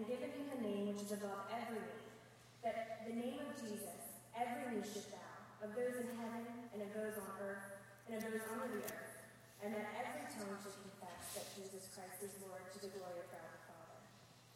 and given him the name which is above every name, that the name of Jesus every knee should bow, of those in heaven and of those on earth and of those under the earth, and that every tongue should confess that Jesus Christ is Lord to the glory of God the Father.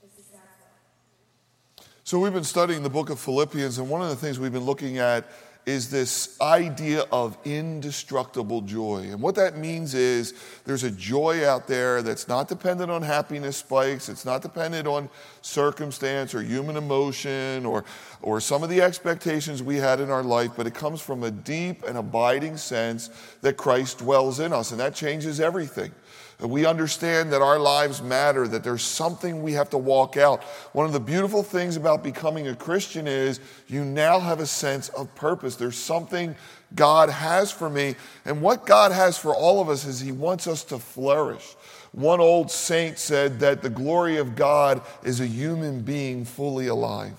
This is God's will. So, we've been studying the book of Philippians, and one of the things we've been looking at is this idea of indestructible joy. And what that means is there's a joy out there that's not dependent on happiness spikes, it's not dependent on circumstance or human emotion or, or some of the expectations we had in our life, but it comes from a deep and abiding sense that Christ dwells in us, and that changes everything. We understand that our lives matter, that there's something we have to walk out. One of the beautiful things about becoming a Christian is you now have a sense of purpose. There's something God has for me. And what God has for all of us is He wants us to flourish. One old saint said that the glory of God is a human being fully alive.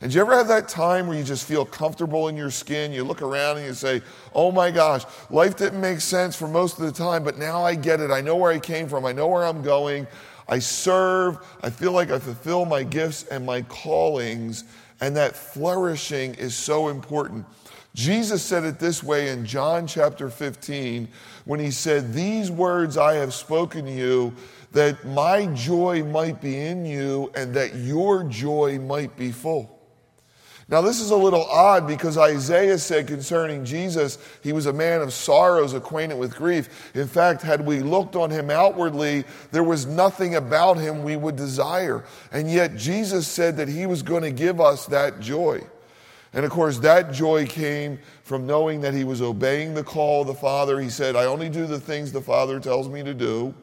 And do you ever have that time where you just feel comfortable in your skin? You look around and you say, Oh my gosh, life didn't make sense for most of the time, but now I get it. I know where I came from. I know where I'm going. I serve. I feel like I fulfill my gifts and my callings. And that flourishing is so important. Jesus said it this way in John chapter 15 when he said, These words I have spoken to you, that my joy might be in you and that your joy might be full. Now, this is a little odd because Isaiah said concerning Jesus, he was a man of sorrows, acquainted with grief. In fact, had we looked on him outwardly, there was nothing about him we would desire. And yet, Jesus said that he was going to give us that joy. And of course, that joy came from knowing that he was obeying the call of the Father. He said, I only do the things the Father tells me to do.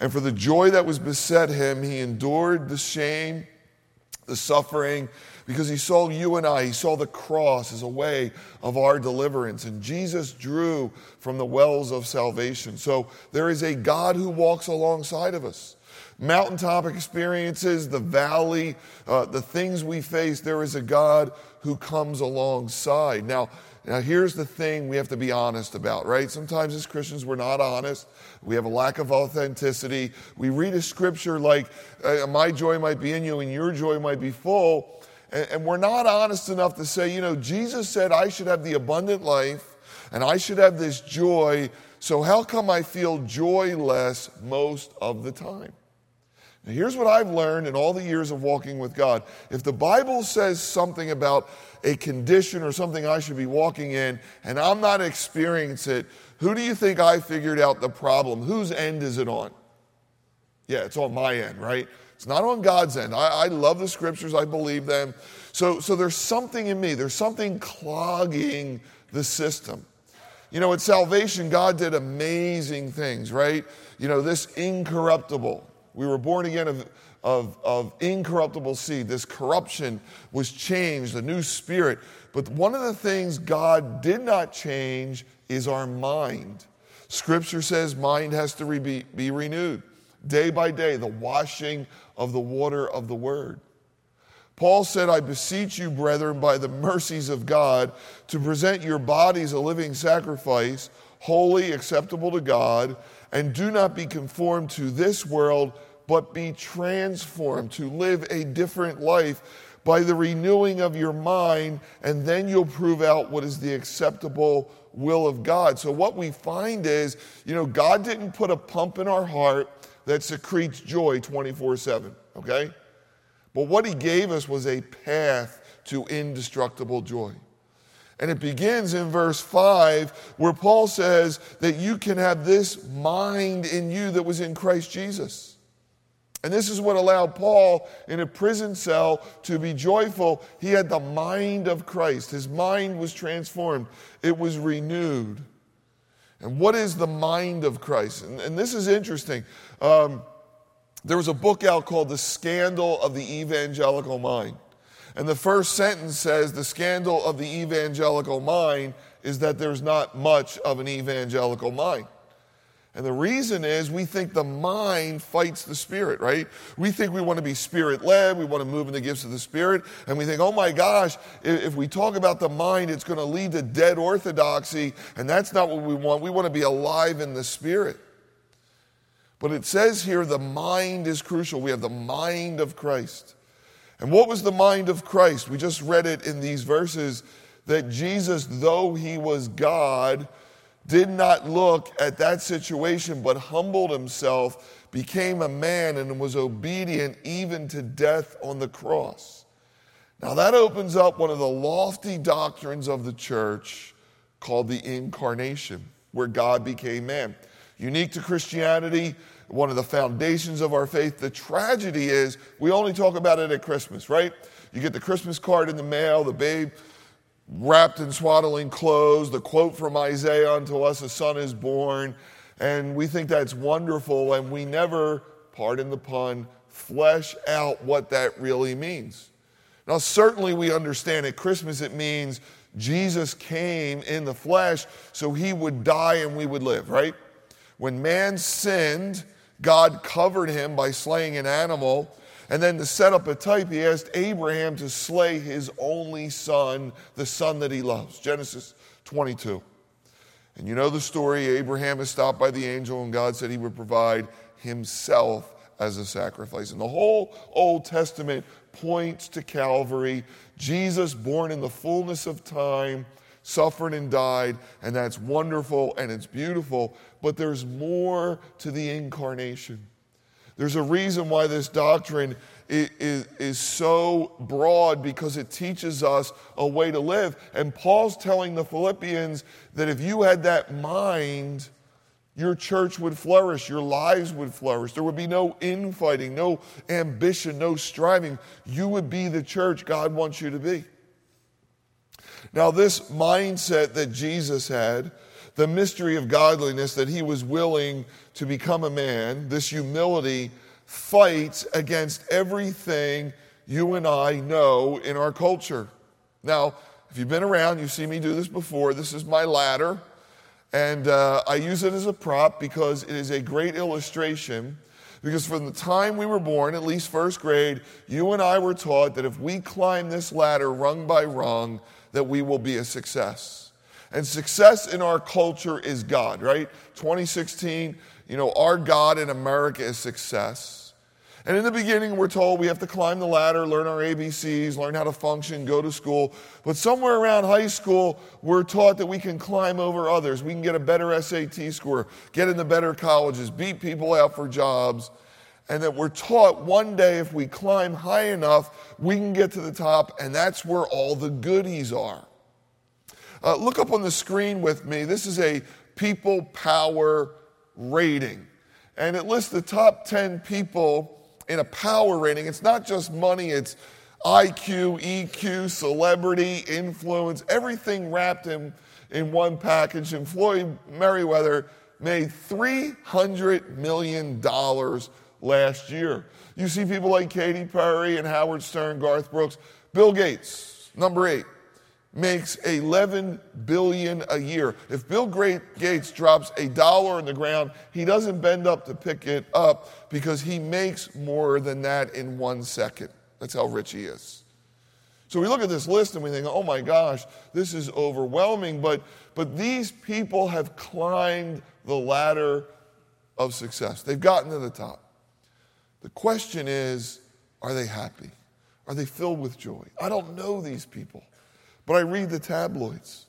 And for the joy that was beset him, he endured the shame, the suffering, because he saw you and I, he saw the cross as a way of our deliverance. And Jesus drew from the wells of salvation. So there is a God who walks alongside of us. Mountaintop experiences, the valley, uh, the things we face, there is a God who comes alongside. Now, now, here's the thing we have to be honest about, right? Sometimes as Christians, we're not honest. We have a lack of authenticity. We read a scripture like, uh, My joy might be in you and your joy might be full. And, and we're not honest enough to say, you know, Jesus said I should have the abundant life and I should have this joy. So how come I feel joyless most of the time? Now, here's what I've learned in all the years of walking with God. If the Bible says something about a condition or something I should be walking in, and I'm not experiencing it, who do you think I figured out the problem? Whose end is it on? Yeah, it's on my end, right? It's not on God's end. I, I love the scriptures, I believe them. So, so there's something in me, there's something clogging the system. You know, at salvation, God did amazing things, right? You know, this incorruptible. We were born again of, of, of incorruptible seed. This corruption was changed, a new spirit. But one of the things God did not change is our mind. Scripture says mind has to re- be, be renewed day by day, the washing of the water of the word. Paul said, I beseech you, brethren, by the mercies of God, to present your bodies a living sacrifice, holy, acceptable to God, and do not be conformed to this world, but be transformed to live a different life by the renewing of your mind, and then you'll prove out what is the acceptable will of God. So, what we find is, you know, God didn't put a pump in our heart that secretes joy 24 7, okay? But what he gave us was a path to indestructible joy. And it begins in verse 5, where Paul says that you can have this mind in you that was in Christ Jesus. And this is what allowed Paul in a prison cell to be joyful. He had the mind of Christ, his mind was transformed, it was renewed. And what is the mind of Christ? And, and this is interesting. Um, there was a book out called The Scandal of the Evangelical Mind. And the first sentence says the scandal of the evangelical mind is that there's not much of an evangelical mind. And the reason is we think the mind fights the spirit, right? We think we want to be spirit led, we want to move in the gifts of the spirit, and we think, oh my gosh, if we talk about the mind, it's going to lead to dead orthodoxy, and that's not what we want. We want to be alive in the spirit. But it says here the mind is crucial. We have the mind of Christ. And what was the mind of Christ? We just read it in these verses that Jesus, though he was God, did not look at that situation but humbled himself, became a man, and was obedient even to death on the cross. Now, that opens up one of the lofty doctrines of the church called the incarnation, where God became man. Unique to Christianity, one of the foundations of our faith. The tragedy is we only talk about it at Christmas, right? You get the Christmas card in the mail, the babe wrapped in swaddling clothes, the quote from Isaiah unto us, a son is born. And we think that's wonderful, and we never, pardon the pun, flesh out what that really means. Now, certainly we understand at Christmas it means Jesus came in the flesh so he would die and we would live, right? When man sinned, God covered him by slaying an animal. And then to set up a type, he asked Abraham to slay his only son, the son that he loves. Genesis 22. And you know the story Abraham is stopped by the angel, and God said he would provide himself as a sacrifice. And the whole Old Testament points to Calvary. Jesus, born in the fullness of time, suffered and died, and that's wonderful and it's beautiful. But there's more to the incarnation. There's a reason why this doctrine is, is, so broad because it teaches us a way to live. And Paul's telling the Philippians that if you had that mind, your church would flourish, your lives would flourish. There would be no infighting, no ambition, no striving. You would be the church God wants you to be. Now, this mindset that Jesus had, the mystery of godliness that he was willing to become a man, this humility fights against everything you and I know in our culture. Now, if you've been around, you've seen me do this before. This is my ladder, and uh, I use it as a prop because it is a great illustration. Because from the time we were born, at least first grade, you and I were taught that if we climb this ladder rung by rung, that we will be a success. And success in our culture is God, right? 2016, you know, our God in America is success. And in the beginning, we're told we have to climb the ladder, learn our ABCs, learn how to function, go to school. But somewhere around high school, we're taught that we can climb over others. We can get a better SAT score, get into better colleges, beat people out for jobs. And that we're taught one day if we climb high enough, we can get to the top, and that's where all the goodies are. Uh, look up on the screen with me. This is a people power rating. And it lists the top 10 people in a power rating. It's not just money, it's IQ, EQ, celebrity, influence, everything wrapped in, in one package. And Floyd Mayweather made $300 million last year. You see people like Katy Perry and Howard Stern, Garth Brooks, Bill Gates, number eight makes 11 billion a year. If Bill Gates drops a dollar on the ground, he doesn't bend up to pick it up because he makes more than that in one second. That's how rich he is. So we look at this list and we think, oh my gosh, this is overwhelming. But, but these people have climbed the ladder of success, they've gotten to the top. The question is, are they happy? Are they filled with joy? I don't know these people. But I read the tabloids.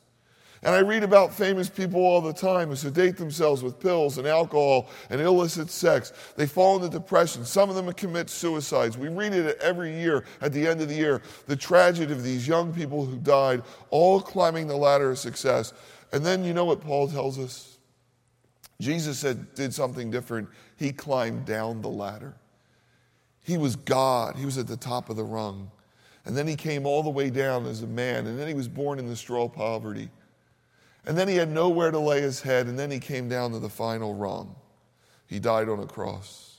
And I read about famous people all the time who sedate themselves with pills and alcohol and illicit sex. They fall into depression. Some of them commit suicides. We read it every year at the end of the year. The tragedy of these young people who died, all climbing the ladder of success. And then you know what Paul tells us? Jesus said, did something different. He climbed down the ladder. He was God, he was at the top of the rung. And then he came all the way down as a man. And then he was born in the straw poverty. And then he had nowhere to lay his head. And then he came down to the final rung. He died on a cross.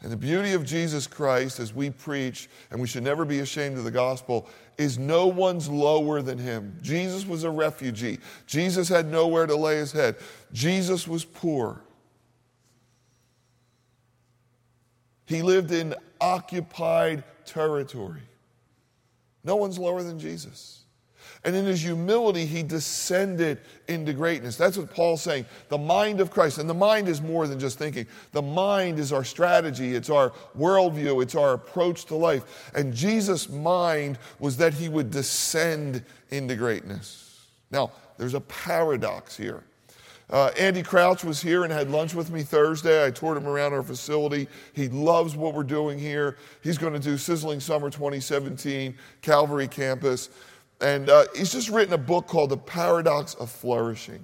And the beauty of Jesus Christ, as we preach, and we should never be ashamed of the gospel, is no one's lower than him. Jesus was a refugee. Jesus had nowhere to lay his head. Jesus was poor. He lived in occupied territory. No one's lower than Jesus. And in his humility, he descended into greatness. That's what Paul's saying. The mind of Christ. And the mind is more than just thinking. The mind is our strategy, it's our worldview, it's our approach to life. And Jesus' mind was that he would descend into greatness. Now, there's a paradox here. Uh, Andy Crouch was here and had lunch with me Thursday. I toured him around our facility. He loves what we're doing here. He's going to do Sizzling Summer 2017, Calvary Campus. And uh, he's just written a book called The Paradox of Flourishing.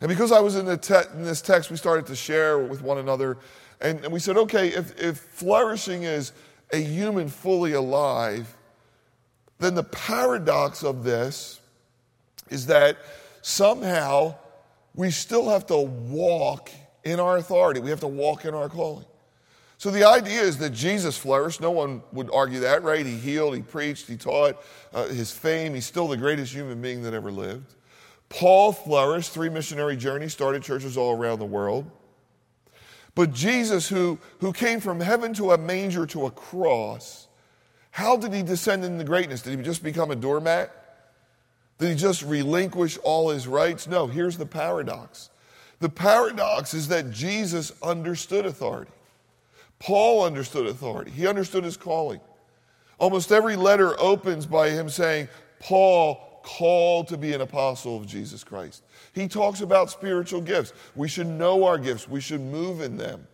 And because I was in, te- in this text, we started to share with one another. And, and we said, okay, if, if flourishing is a human fully alive, then the paradox of this is that somehow we still have to walk in our authority. We have to walk in our calling. So the idea is that Jesus flourished. No one would argue that, right? He healed, he preached, he taught. Uh, his fame, he's still the greatest human being that ever lived. Paul flourished, three missionary journeys, started churches all around the world. But Jesus, who, who came from heaven to a manger to a cross, how did he descend into greatness? Did he just become a doormat? Did he just relinquish all his rights? No, here's the paradox. The paradox is that Jesus understood authority. Paul understood authority, he understood his calling. Almost every letter opens by him saying, Paul called to be an apostle of Jesus Christ. He talks about spiritual gifts. We should know our gifts, we should move in them.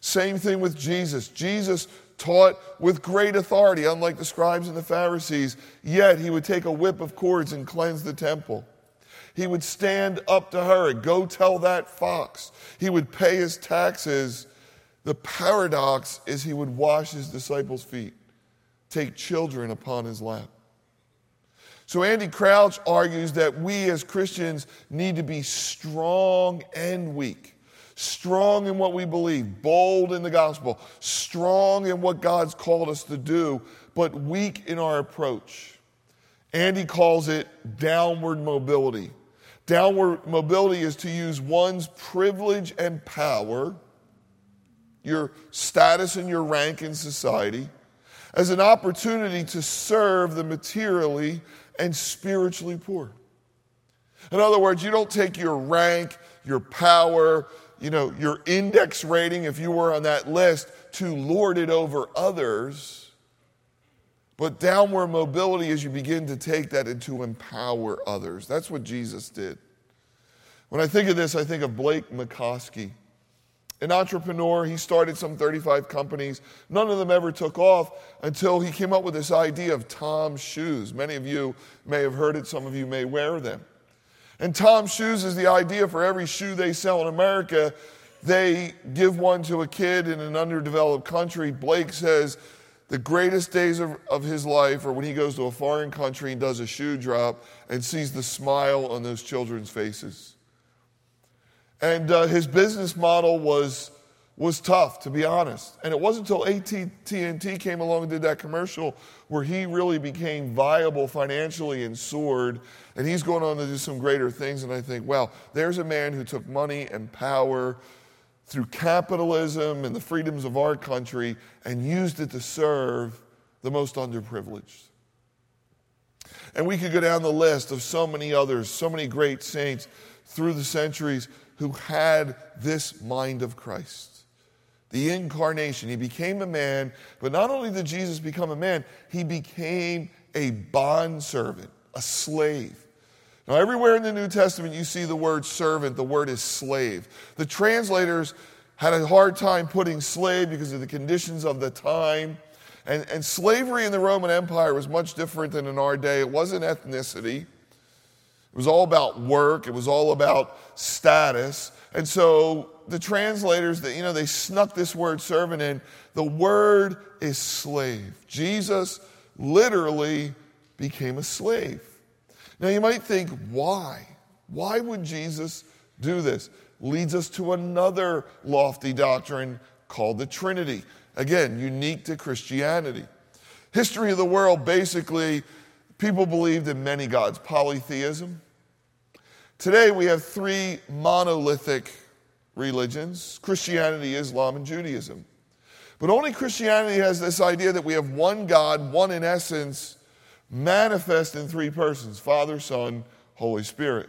Same thing with Jesus. Jesus taught with great authority, unlike the scribes and the Pharisees, yet he would take a whip of cords and cleanse the temple. He would stand up to Herod go tell that fox. He would pay his taxes the paradox is he would wash his disciples' feet, take children upon his lap. So Andy Crouch argues that we as Christians need to be strong and weak. Strong in what we believe, bold in the gospel, strong in what God's called us to do, but weak in our approach. Andy calls it downward mobility. Downward mobility is to use one's privilege and power your status and your rank in society, as an opportunity to serve the materially and spiritually poor. In other words, you don't take your rank, your power, you know, your index rating, if you were on that list, to lord it over others. But downward mobility as you begin to take that and to empower others. That's what Jesus did. When I think of this, I think of Blake Mycoskie an entrepreneur. He started some 35 companies. None of them ever took off until he came up with this idea of Tom's shoes. Many of you may have heard it, some of you may wear them. And Tom's shoes is the idea for every shoe they sell in America, they give one to a kid in an underdeveloped country. Blake says the greatest days of, of his life are when he goes to a foreign country and does a shoe drop and sees the smile on those children's faces. And uh, his business model was, was tough, to be honest. And it wasn't until AT&T came along and did that commercial where he really became viable financially and soared. And he's going on to do some greater things. And I think, wow, there's a man who took money and power through capitalism and the freedoms of our country and used it to serve the most underprivileged. And we could go down the list of so many others, so many great saints through the centuries who had this mind of Christ. The incarnation. He became a man, but not only did Jesus become a man, he became a bondservant, a slave. Now, everywhere in the New Testament you see the word servant, the word is slave. The translators had a hard time putting slave because of the conditions of the time. And, and slavery in the Roman Empire was much different than in our day. It wasn't ethnicity, it was all about work, it was all about status. And so the translators that you know they snuck this word servant in. The word is slave. Jesus literally became a slave. Now you might think, why? Why would Jesus do this? Leads us to another lofty doctrine called the Trinity. Again, unique to Christianity. History of the world basically, people believed in many gods, polytheism. Today we have three monolithic religions Christianity, Islam, and Judaism. But only Christianity has this idea that we have one God, one in essence, manifest in three persons Father, Son, Holy Spirit.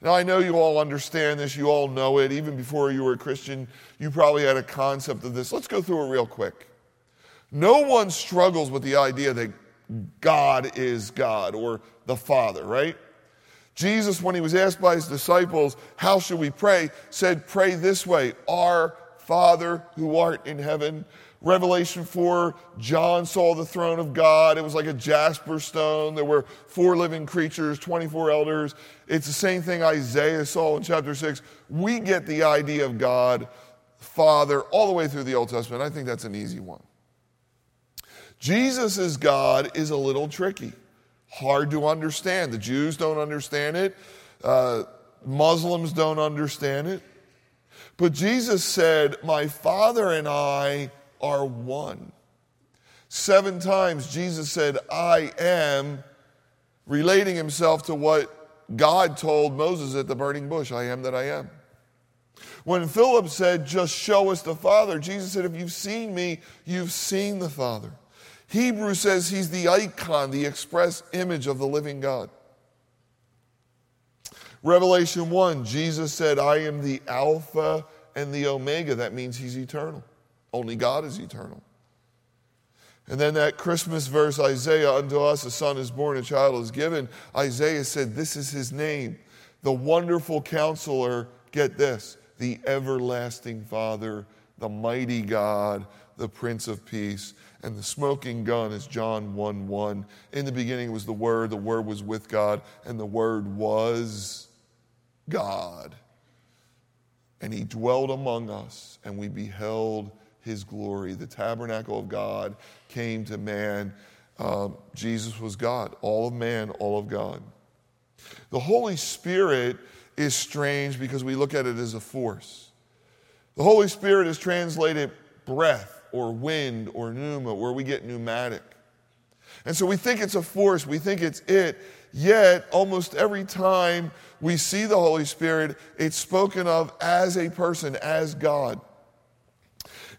Now, I know you all understand this, you all know it. Even before you were a Christian, you probably had a concept of this. Let's go through it real quick. No one struggles with the idea that God is God or the Father, right? Jesus, when he was asked by his disciples, How should we pray? said, Pray this way Our Father who art in heaven. Revelation 4, John saw the throne of God. It was like a jasper stone. There were four living creatures, 24 elders. It's the same thing Isaiah saw in chapter 6. We get the idea of God, Father, all the way through the Old Testament. I think that's an easy one. Jesus as God is a little tricky hard to understand. The Jews don't understand it, uh, Muslims don't understand it. But Jesus said, My Father and I are one. Seven times Jesus said, I am, relating himself to what God told Moses at the burning bush I am that I am. When Philip said, Just show us the Father, Jesus said, If you've seen me, you've seen the Father. Hebrews says he's the icon, the express image of the living God. Revelation 1, Jesus said, I am the Alpha and the Omega. That means he's eternal. Only God is eternal. And then that Christmas verse, Isaiah, unto us a son is born, a child is given. Isaiah said, This is his name, the wonderful counselor. Get this, the everlasting Father, the mighty God, the Prince of Peace. And the smoking gun is John 1 1. In the beginning was the Word, the Word was with God, and the Word was God. And He dwelt among us, and we beheld His glory. The tabernacle of God came to man. Um, Jesus was God, all of man, all of God. The Holy Spirit is strange because we look at it as a force. The Holy Spirit is translated breath or wind or pneuma, where we get pneumatic. And so we think it's a force, we think it's it, yet almost every time we see the Holy Spirit, it's spoken of as a person, as God.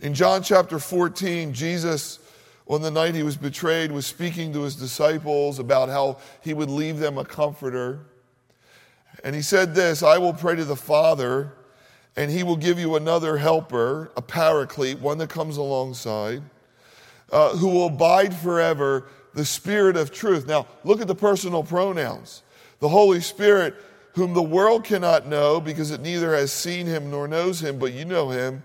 In John chapter 14, Jesus, on the night he was betrayed, was speaking to his disciples about how he would leave them a comforter. And he said this I will pray to the Father and he will give you another helper, a paraclete, one that comes alongside, uh, who will abide forever, the Spirit of truth. Now, look at the personal pronouns. The Holy Spirit, whom the world cannot know because it neither has seen him nor knows him, but you know him.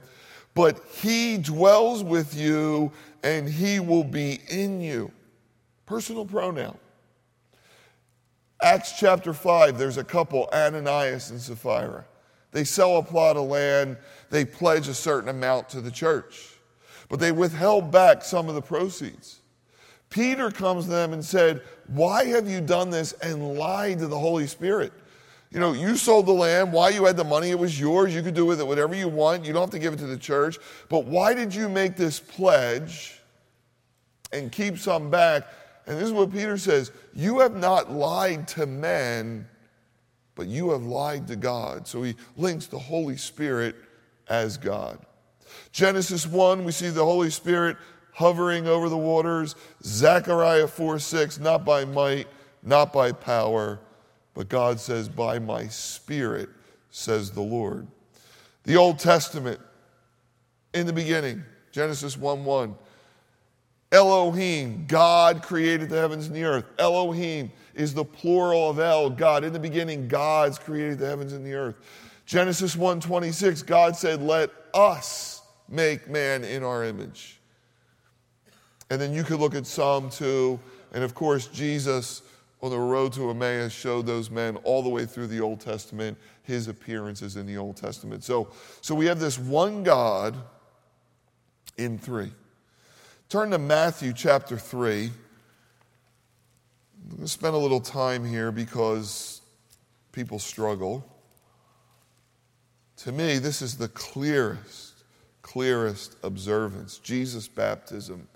But he dwells with you and he will be in you. Personal pronoun. Acts chapter 5, there's a couple, Ananias and Sapphira. They sell a plot of land, they pledge a certain amount to the church, but they withheld back some of the proceeds. Peter comes to them and said, Why have you done this and lied to the Holy Spirit? You know, you sold the land. Why you had the money? It was yours. You could do with it whatever you want. You don't have to give it to the church. But why did you make this pledge and keep some back? And this is what Peter says You have not lied to men, but you have lied to God. So he links the Holy Spirit as God. Genesis 1, we see the Holy Spirit hovering over the waters. Zechariah 4 6, not by might, not by power, but God says, by my spirit, says the Lord. The Old Testament, in the beginning, Genesis 1 1. Elohim, God created the heavens and the earth. Elohim is the plural of El, God. In the beginning, God's created the heavens and the earth. Genesis 1:26, God said, "Let us make man in our image." And then you could look at Psalm 2, and of course, Jesus on the road to Emmaus showed those men all the way through the Old Testament, his appearances in the Old Testament. So, so we have this one God in three. Turn to Matthew chapter 3. I'm going to spend a little time here because people struggle. To me, this is the clearest, clearest observance Jesus' baptism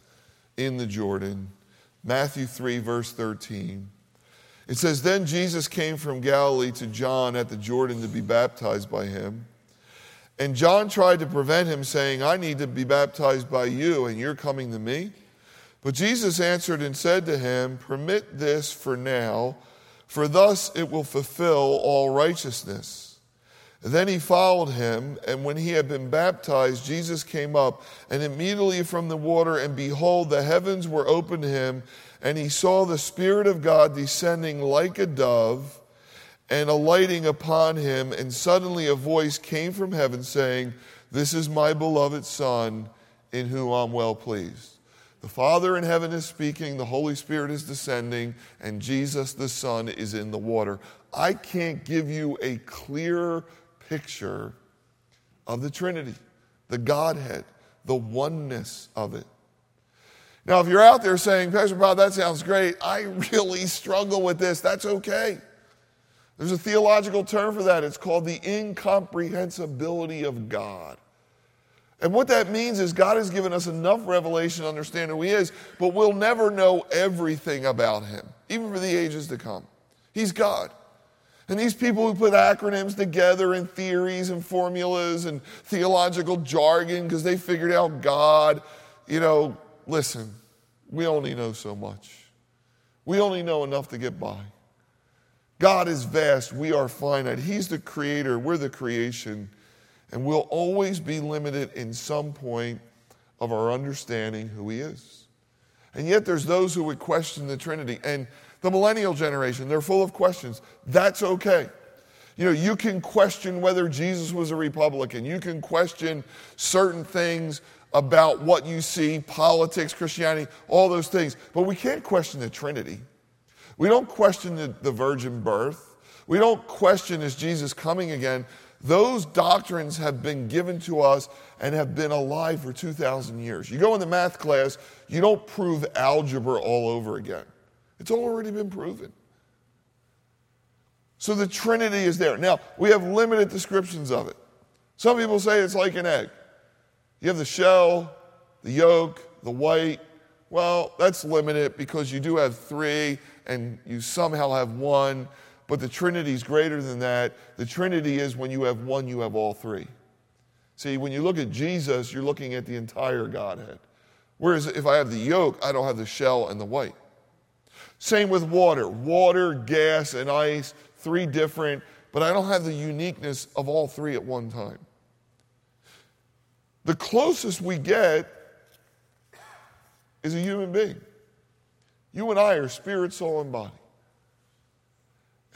in the Jordan. Matthew 3, verse 13. It says, Then Jesus came from Galilee to John at the Jordan to be baptized by him. And John tried to prevent him, saying, I need to be baptized by you, and you're coming to me. But Jesus answered and said to him, Permit this for now, for thus it will fulfill all righteousness. Then he followed him, and when he had been baptized, Jesus came up, and immediately from the water, and behold, the heavens were opened to him, and he saw the Spirit of God descending like a dove and alighting upon him, and suddenly a voice came from heaven saying, This is my beloved Son, in whom I'm well pleased. The Father in heaven is speaking, the Holy Spirit is descending, and Jesus the Son is in the water. I can't give you a clear picture of the Trinity, the Godhead, the oneness of it. Now, if you're out there saying, Pastor Bob, that sounds great, I really struggle with this, that's okay. There's a theological term for that. It's called the incomprehensibility of God. And what that means is God has given us enough revelation to understand who He is, but we'll never know everything about Him, even for the ages to come. He's God. And these people who put acronyms together and theories and formulas and theological jargon because they figured out God, you know, listen, we only know so much. We only know enough to get by. God is vast, we are finite. He's the creator, we're the creation. And we'll always be limited in some point of our understanding who He is. And yet, there's those who would question the Trinity. And the millennial generation, they're full of questions. That's okay. You know, you can question whether Jesus was a Republican. You can question certain things about what you see, politics, Christianity, all those things. But we can't question the Trinity. We don't question the, the virgin birth. We don't question is Jesus coming again. Those doctrines have been given to us and have been alive for 2,000 years. You go in the math class, you don't prove algebra all over again, it's already been proven. So the Trinity is there. Now, we have limited descriptions of it. Some people say it's like an egg. You have the shell, the yolk, the white. Well, that's limited because you do have three and you somehow have one. But the Trinity is greater than that. The Trinity is when you have one, you have all three. See, when you look at Jesus, you're looking at the entire Godhead. Whereas if I have the yolk, I don't have the shell and the white. Same with water water, gas, and ice, three different, but I don't have the uniqueness of all three at one time. The closest we get is a human being. You and I are spirit, soul, and body.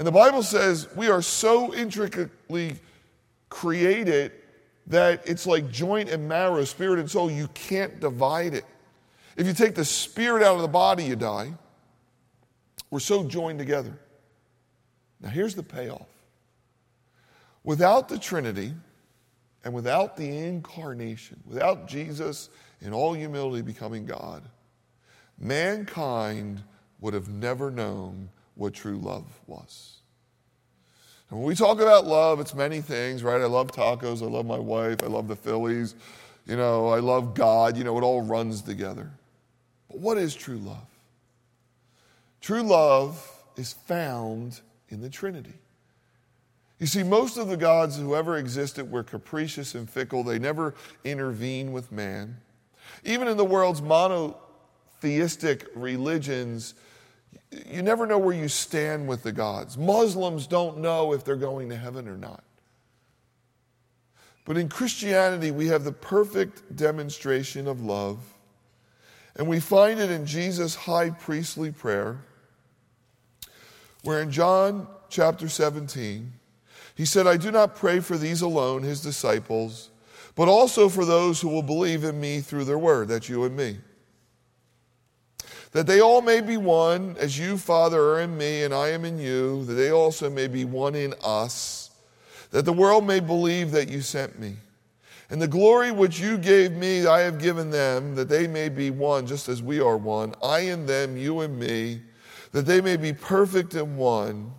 And the Bible says we are so intricately created that it's like joint and marrow, spirit and soul. You can't divide it. If you take the spirit out of the body, you die. We're so joined together. Now, here's the payoff without the Trinity and without the incarnation, without Jesus in all humility becoming God, mankind would have never known what true love was. And when we talk about love, it's many things, right? I love tacos, I love my wife, I love the Phillies, you know, I love God, you know, it all runs together. But what is true love? True love is found in the Trinity. You see, most of the gods who ever existed were capricious and fickle. They never intervene with man. Even in the world's monotheistic religions, you never know where you stand with the gods. Muslims don't know if they're going to heaven or not. But in Christianity, we have the perfect demonstration of love. And we find it in Jesus' high priestly prayer, where in John chapter 17, he said, I do not pray for these alone, his disciples, but also for those who will believe in me through their word. That's you and me that they all may be one, as you, Father, are in me and I am in you, that they also may be one in us, that the world may believe that you sent me. And the glory which you gave me, I have given them, that they may be one, just as we are one, I and them, you and me, that they may be perfect in one,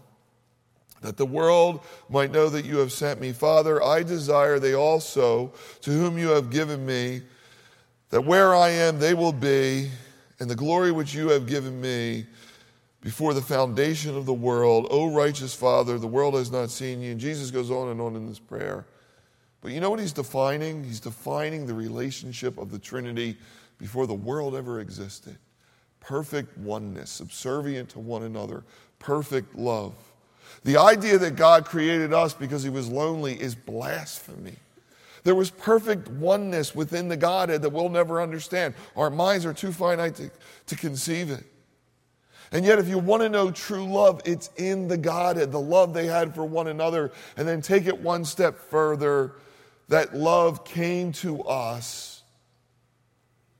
that the world might know that you have sent me. Father, I desire they also, to whom you have given me, that where I am, they will be and the glory which you have given me before the foundation of the world. O righteous Father, the world has not seen you. And Jesus goes on and on in this prayer. But you know what he's defining? He's defining the relationship of the Trinity before the world ever existed. perfect oneness, subservient to one another, perfect love. The idea that God created us because he was lonely is blasphemy. There was perfect oneness within the Godhead that we'll never understand. Our minds are too finite to, to conceive it. And yet, if you want to know true love, it's in the Godhead, the love they had for one another. And then take it one step further that love came to us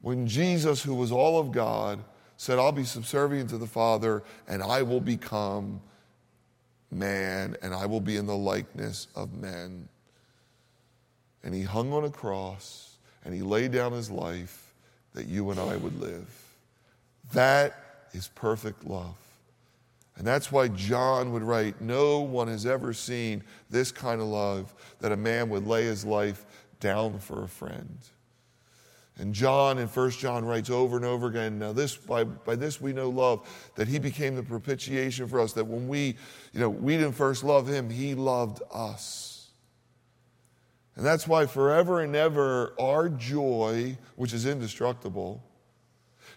when Jesus, who was all of God, said, I'll be subservient to the Father and I will become man and I will be in the likeness of men. And he hung on a cross and he laid down his life that you and I would live. That is perfect love. And that's why John would write No one has ever seen this kind of love that a man would lay his life down for a friend. And John in 1 John writes over and over again, now this by, by this we know love, that he became the propitiation for us, that when we, you know, we didn't first love him, he loved us. And that's why forever and ever our joy, which is indestructible,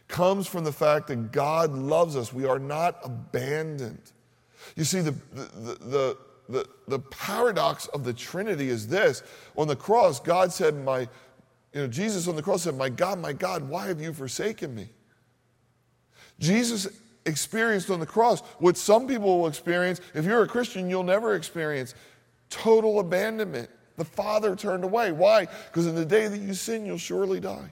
comes from the fact that God loves us. We are not abandoned. You see, the, the, the, the, paradox of the Trinity is this. On the cross, God said, My you know, Jesus on the cross said, My God, my God, why have you forsaken me? Jesus experienced on the cross what some people will experience. If you're a Christian, you'll never experience total abandonment. The Father turned away. Why? Because in the day that you sin, you'll surely die.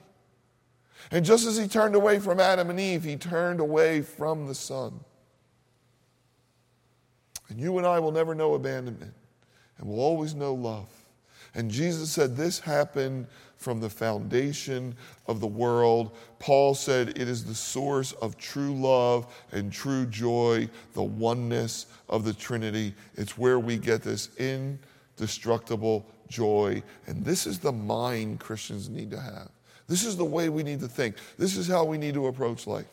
And just as He turned away from Adam and Eve, He turned away from the Son. And you and I will never know abandonment, and we'll always know love. And Jesus said this happened from the foundation of the world. Paul said it is the source of true love and true joy, the oneness of the Trinity. It's where we get this indestructible joy. And this is the mind Christians need to have. This is the way we need to think. This is how we need to approach life.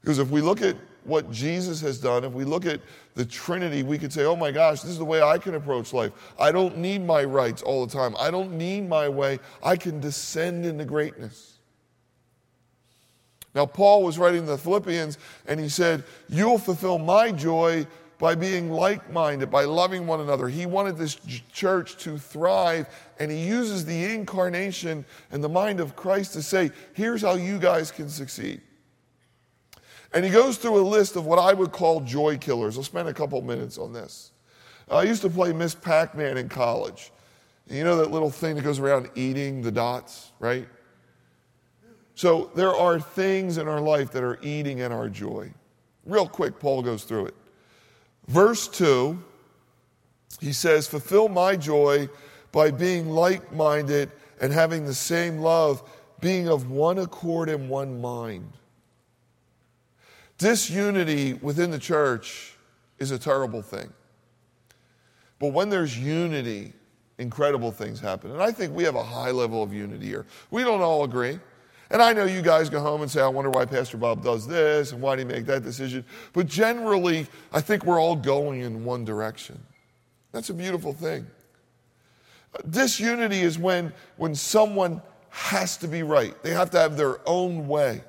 Because if we look at what Jesus has done, if we look at the Trinity, we could say, oh my gosh, this is the way I can approach life. I don't need my rights all the time. I don't need my way. I can descend into greatness. Now, Paul was writing the Philippians, and he said, You'll fulfill my joy by being like minded, by loving one another. He wanted this church to thrive, and he uses the incarnation and the mind of Christ to say, Here's how you guys can succeed. And he goes through a list of what I would call joy killers. I'll spend a couple minutes on this. I used to play Miss Pac Man in college. You know that little thing that goes around eating the dots, right? So there are things in our life that are eating at our joy. Real quick, Paul goes through it. Verse 2, he says, Fulfill my joy by being like minded and having the same love, being of one accord and one mind. Disunity within the church is a terrible thing. But when there's unity, incredible things happen. And I think we have a high level of unity here. We don't all agree. And I know you guys go home and say, I wonder why Pastor Bob does this and why did he make that decision. But generally, I think we're all going in one direction. That's a beautiful thing. Disunity is when, when someone has to be right, they have to have their own way.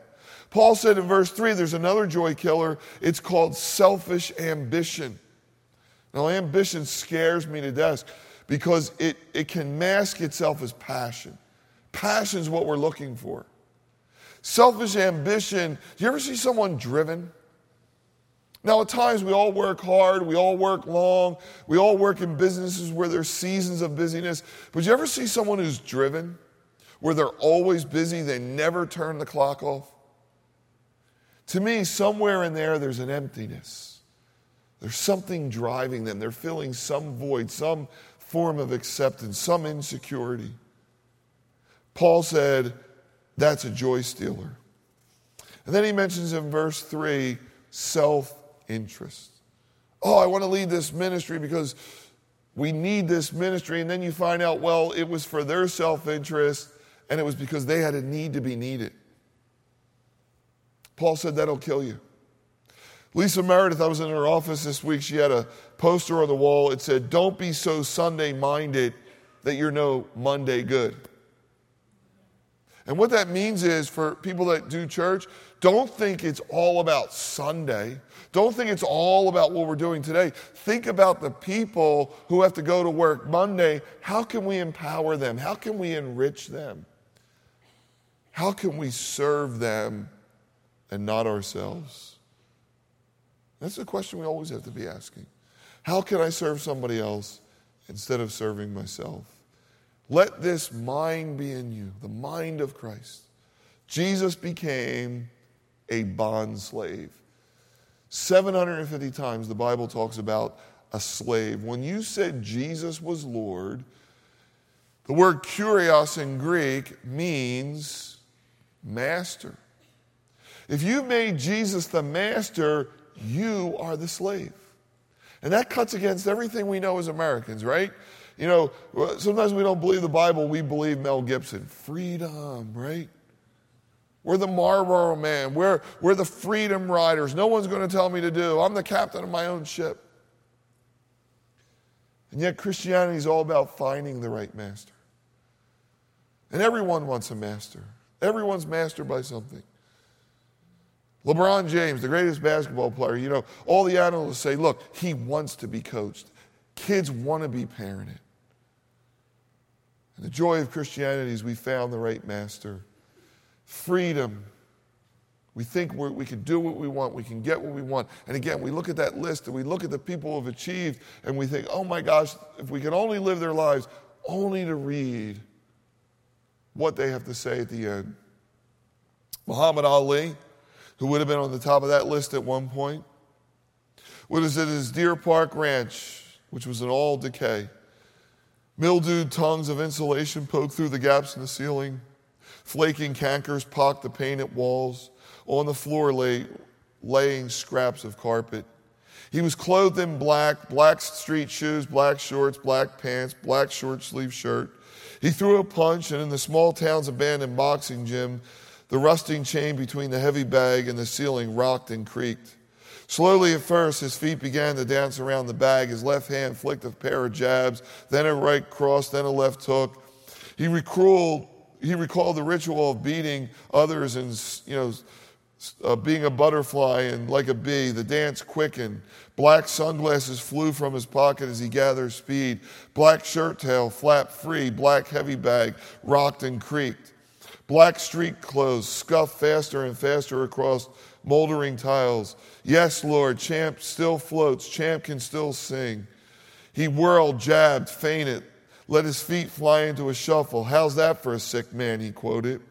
Paul said in verse 3 there's another joy killer. It's called selfish ambition. Now, ambition scares me to death because it, it can mask itself as passion. Passion is what we're looking for. Selfish ambition, do you ever see someone driven? Now, at times we all work hard, we all work long, we all work in businesses where there's seasons of busyness. But you ever see someone who's driven, where they're always busy, they never turn the clock off? To me, somewhere in there, there's an emptiness. There's something driving them. They're filling some void, some form of acceptance, some insecurity. Paul said, that's a joy stealer. And then he mentions in verse 3 self interest. Oh, I want to lead this ministry because we need this ministry. And then you find out, well, it was for their self interest and it was because they had a need to be needed. Paul said that'll kill you. Lisa Meredith, I was in her office this week. She had a poster on the wall. It said, Don't be so Sunday minded that you're no Monday good. And what that means is for people that do church, don't think it's all about Sunday. Don't think it's all about what we're doing today. Think about the people who have to go to work Monday. How can we empower them? How can we enrich them? How can we serve them and not ourselves? That's the question we always have to be asking. How can I serve somebody else instead of serving myself? Let this mind be in you, the mind of Christ. Jesus became a bond slave. 750 times the Bible talks about a slave. When you said Jesus was Lord, the word kurios in Greek means master. If you made Jesus the master, you are the slave. And that cuts against everything we know as Americans, right? You know, sometimes we don't believe the Bible, we believe Mel Gibson. Freedom, right? We're the Marlboro man. We're, we're the freedom riders. No one's going to tell me to do. I'm the captain of my own ship. And yet, Christianity is all about finding the right master. And everyone wants a master. Everyone's mastered by something. LeBron James, the greatest basketball player, you know, all the analysts say, look, he wants to be coached. Kids want to be parented. And the joy of Christianity is we found the right master. Freedom. We think we can do what we want, we can get what we want. And again, we look at that list and we look at the people who have achieved and we think, oh my gosh, if we could only live their lives, only to read what they have to say at the end. Muhammad Ali, who would have been on the top of that list at one point, was at his Deer Park Ranch, which was in all decay. Mildewed tongues of insulation poked through the gaps in the ceiling. Flaking cankers pocked the painted walls. On the floor lay laying scraps of carpet. He was clothed in black, black street shoes, black shorts, black pants, black short sleeve shirt. He threw a punch, and in the small town's abandoned boxing gym, the rusting chain between the heavy bag and the ceiling rocked and creaked. Slowly at first, his feet began to dance around the bag. His left hand flicked a pair of jabs, then a right cross, then a left hook. He recalled, he recalled the ritual of beating others and, you know, uh, being a butterfly and like a bee. The dance quickened. Black sunglasses flew from his pocket as he gathered speed. Black shirt tail flapped free. Black heavy bag rocked and creaked. Black street clothes scuffed faster and faster across moldering tiles. Yes, Lord, Champ still floats. Champ can still sing. He whirled, jabbed, feinted, let his feet fly into a shuffle. How's that for a sick man? He quoted.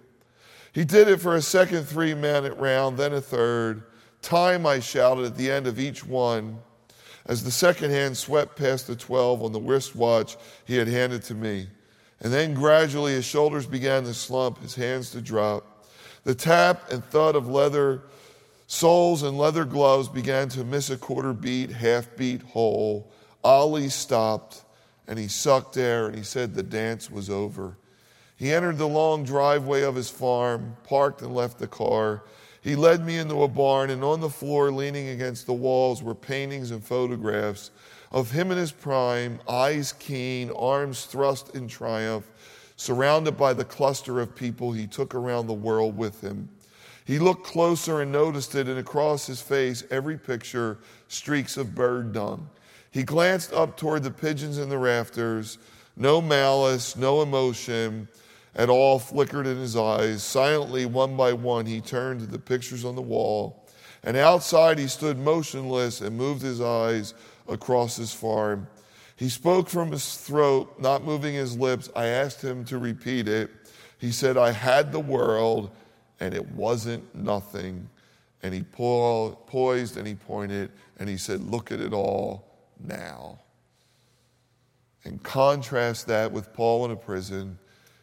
He did it for a second three minute round, then a third. Time, I shouted at the end of each one as the second hand swept past the 12 on the wristwatch he had handed to me. And then gradually his shoulders began to slump, his hands to drop. The tap and thud of leather soles and leather gloves began to miss a quarter beat, half beat whole. Ali stopped and he sucked air and he said the dance was over. He entered the long driveway of his farm, parked and left the car. He led me into a barn, and on the floor, leaning against the walls, were paintings and photographs of him in his prime, eyes keen, arms thrust in triumph, surrounded by the cluster of people he took around the world with him. He looked closer and noticed it, and across his face, every picture, streaks of bird dung. He glanced up toward the pigeons in the rafters. No malice, no emotion at all flickered in his eyes. Silently, one by one, he turned to the pictures on the wall. And outside, he stood motionless and moved his eyes across his farm. He spoke from his throat, not moving his lips. I asked him to repeat it. He said, I had the world and it wasn't nothing. And he poised and he pointed and he said, Look at it all now. And contrast that with Paul in a prison.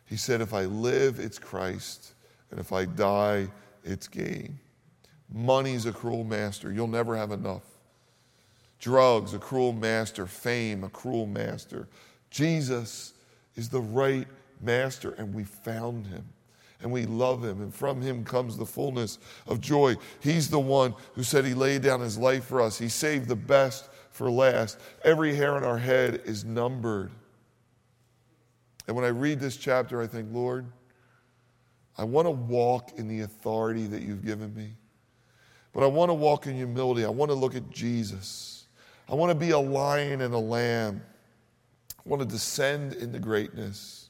He said, If I live, it's Christ. And if I die, it's gain. Money's a cruel master. You'll never have enough. Drugs, a cruel master. Fame, a cruel master. Jesus is the right master, and we found him. And we love him, and from him comes the fullness of joy. He's the one who said he laid down his life for us. He saved the best for last. Every hair on our head is numbered. And when I read this chapter, I think, Lord, I want to walk in the authority that you've given me. But I want to walk in humility. I want to look at Jesus. I want to be a lion and a lamb. I want to descend into greatness.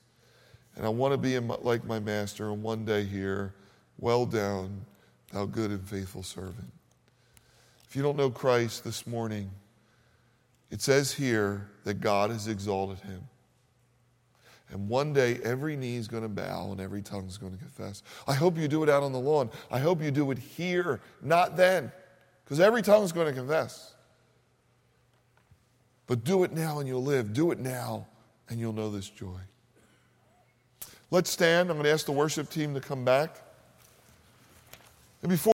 And I want to be like my master and one day hear, Well done, thou good and faithful servant. If you don't know Christ this morning, it says here that God has exalted him. And one day, every knee is going to bow and every tongue is going to confess. I hope you do it out on the lawn. I hope you do it here, not then, because every tongue is going to confess. But do it now and you'll live. Do it now and you'll know this joy. Let's stand. I'm going to ask the worship team to come back. And before